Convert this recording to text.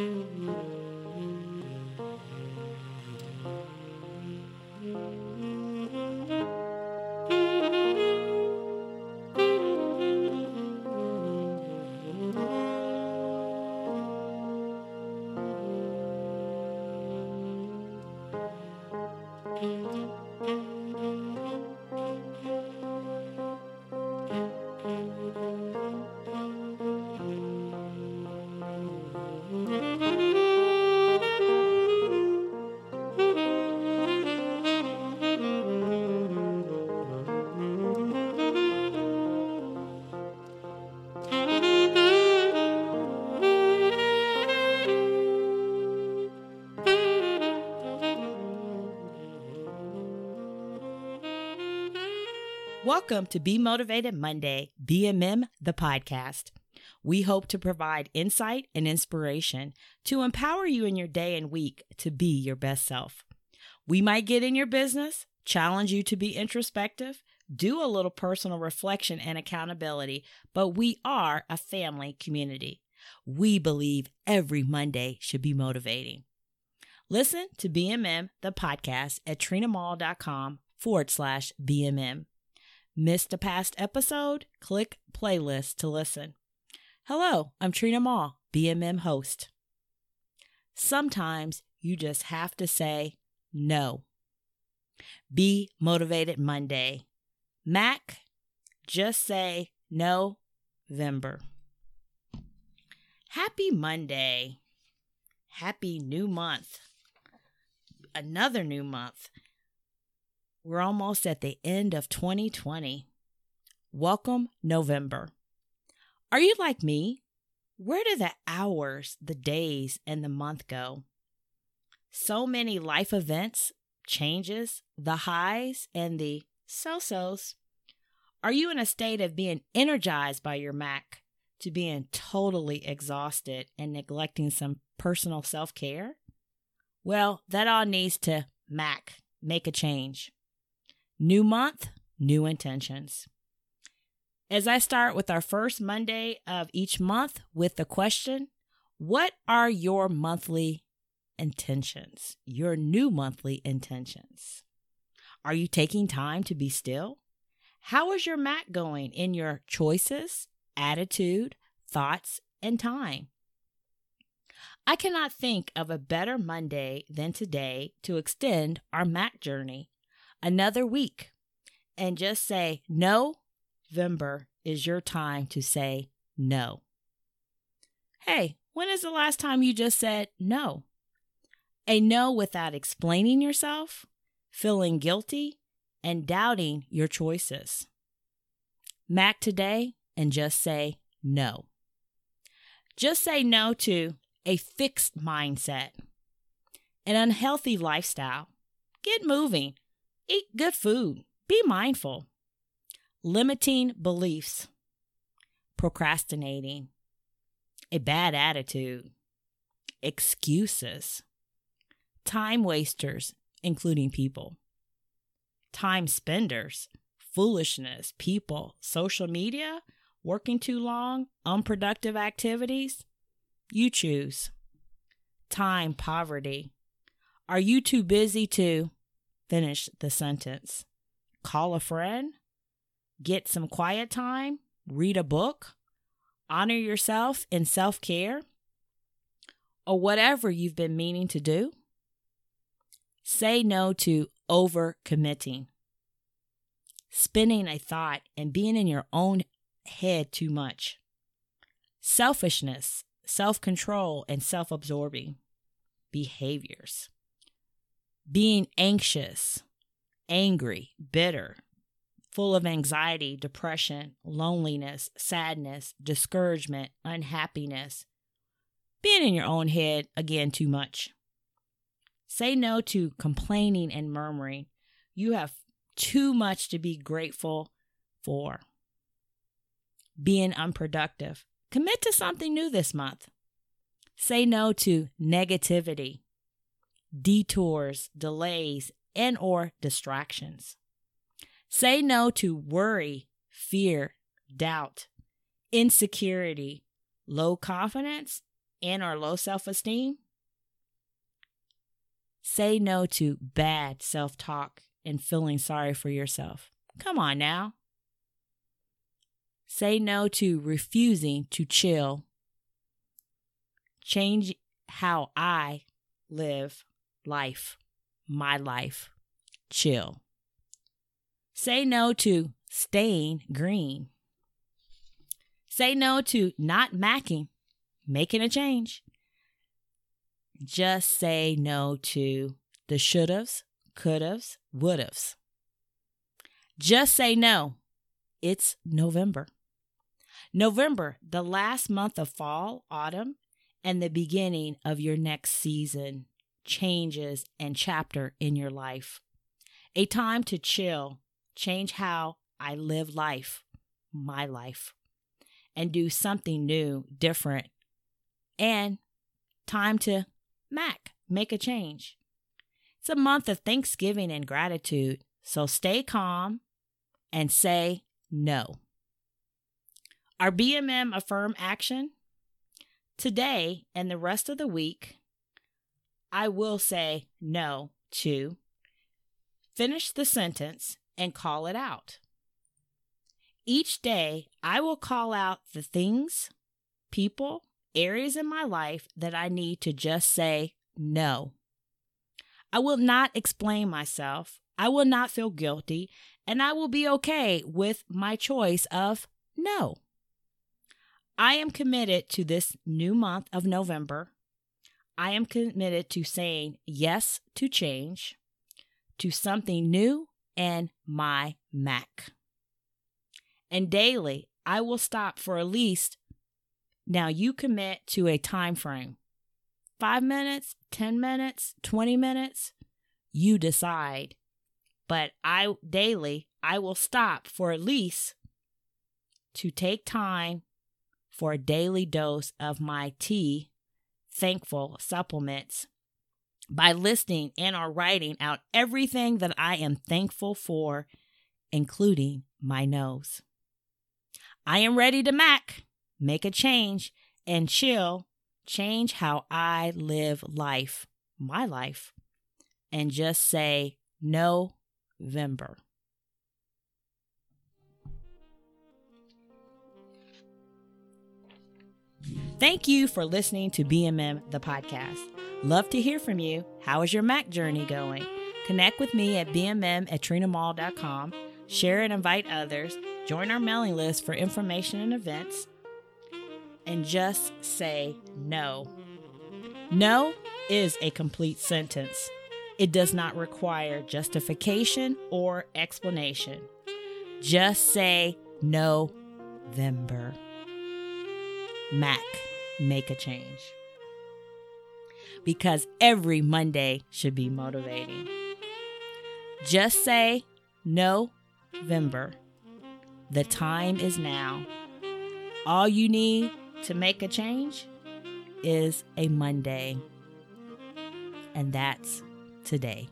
Mm-hmm. Welcome to Be Motivated Monday, BMM, the podcast. We hope to provide insight and inspiration to empower you in your day and week to be your best self. We might get in your business, challenge you to be introspective, do a little personal reflection and accountability, but we are a family community. We believe every Monday should be motivating. Listen to BMM, the podcast, at trinamall.com forward slash BMM. Missed a past episode? Click playlist to listen. Hello, I'm Trina Mall, BMM host. Sometimes you just have to say no. Be motivated Monday. Mac, just say no, November. Happy Monday. Happy new month. Another new month. We're almost at the end of 2020. Welcome, November. Are you like me? Where do the hours, the days, and the month go? So many life events, changes, the highs, and the so so's. Are you in a state of being energized by your Mac to being totally exhausted and neglecting some personal self care? Well, that all needs to Mac, make a change. New month, new intentions. As I start with our first Monday of each month with the question, What are your monthly intentions? Your new monthly intentions? Are you taking time to be still? How is your Mac going in your choices, attitude, thoughts, and time? I cannot think of a better Monday than today to extend our Mac journey another week and just say, no, November is your time to say no. Hey, when is the last time you just said no? A no without explaining yourself, feeling guilty, and doubting your choices. Mac today and just say no. Just say no to a fixed mindset, an unhealthy lifestyle. Get moving Eat good food. Be mindful. Limiting beliefs. Procrastinating. A bad attitude. Excuses. Time wasters, including people. Time spenders. Foolishness. People. Social media. Working too long. Unproductive activities. You choose. Time poverty. Are you too busy to finish the sentence. Call a friend, get some quiet time, read a book, honor yourself in self care, or whatever you've been meaning to do. Say no to over committing, spinning a thought and being in your own head too much, selfishness, self control, and self absorbing behaviors being anxious, angry, bitter, full of anxiety, depression, loneliness, sadness, discouragement, unhappiness, being in your own head again too much. Say no to complaining and murmuring. You have too much to be grateful for. Being unproductive. Commit to something new this month. Say no to negativity detours, delays, and or distractions. Say no to worry, fear, doubt, insecurity, low confidence, and or low self-esteem. Say no to bad self-talk and feeling sorry for yourself. Come on now. Say no to refusing to chill. Change how I live life, my life. Chill. Say no to staying green. Say no to not macking, making a change. Just say no to the should'ves, could'ves, would'ves. Just say no. It's November. November, the last month of fall, autumn, and the beginning of your next season, changes, and chapter in your life. A time to chill, change how I live life, my life, and do something new, different, and time to Mac, make a change. It's a month of Thanksgiving and gratitude, so stay calm and say no. Our BMM Affirm action today and the rest of the week, I will say no to finish the sentence and call it out. Each day, I will call out the things, people, areas in my life that I need to just say no. I will not explain myself. I will not feel guilty, and I will be okay with my choice of no. I am committed to this new month of November. I am committed to saying yes to change, to something new, and my Mac. And daily, I will stop for at least now you commit to a time frame. 5 minutes, 10 minutes, 20 minutes, you decide. But I daily, I will stop for at least to take time for a daily dose of my tea thankful supplements by listing and or writing out everything that I am thankful for, including my nose. I am ready to Mac, make a change, and chill, change how I live life, my life, and just say November. Thank you for listening to BMM, the podcast. Love to hear from you. How is your Mac journey going? Connect with me at bmm at trinamall.com. Share and invite others. Join our mailing list for information and events. And just say no. No is a complete sentence. It does not require justification or explanation. Just say no, November. Mac make a change. Because every Monday should be motivating. Just say November. The time is now. All you need to make a change is a Monday. And that's today.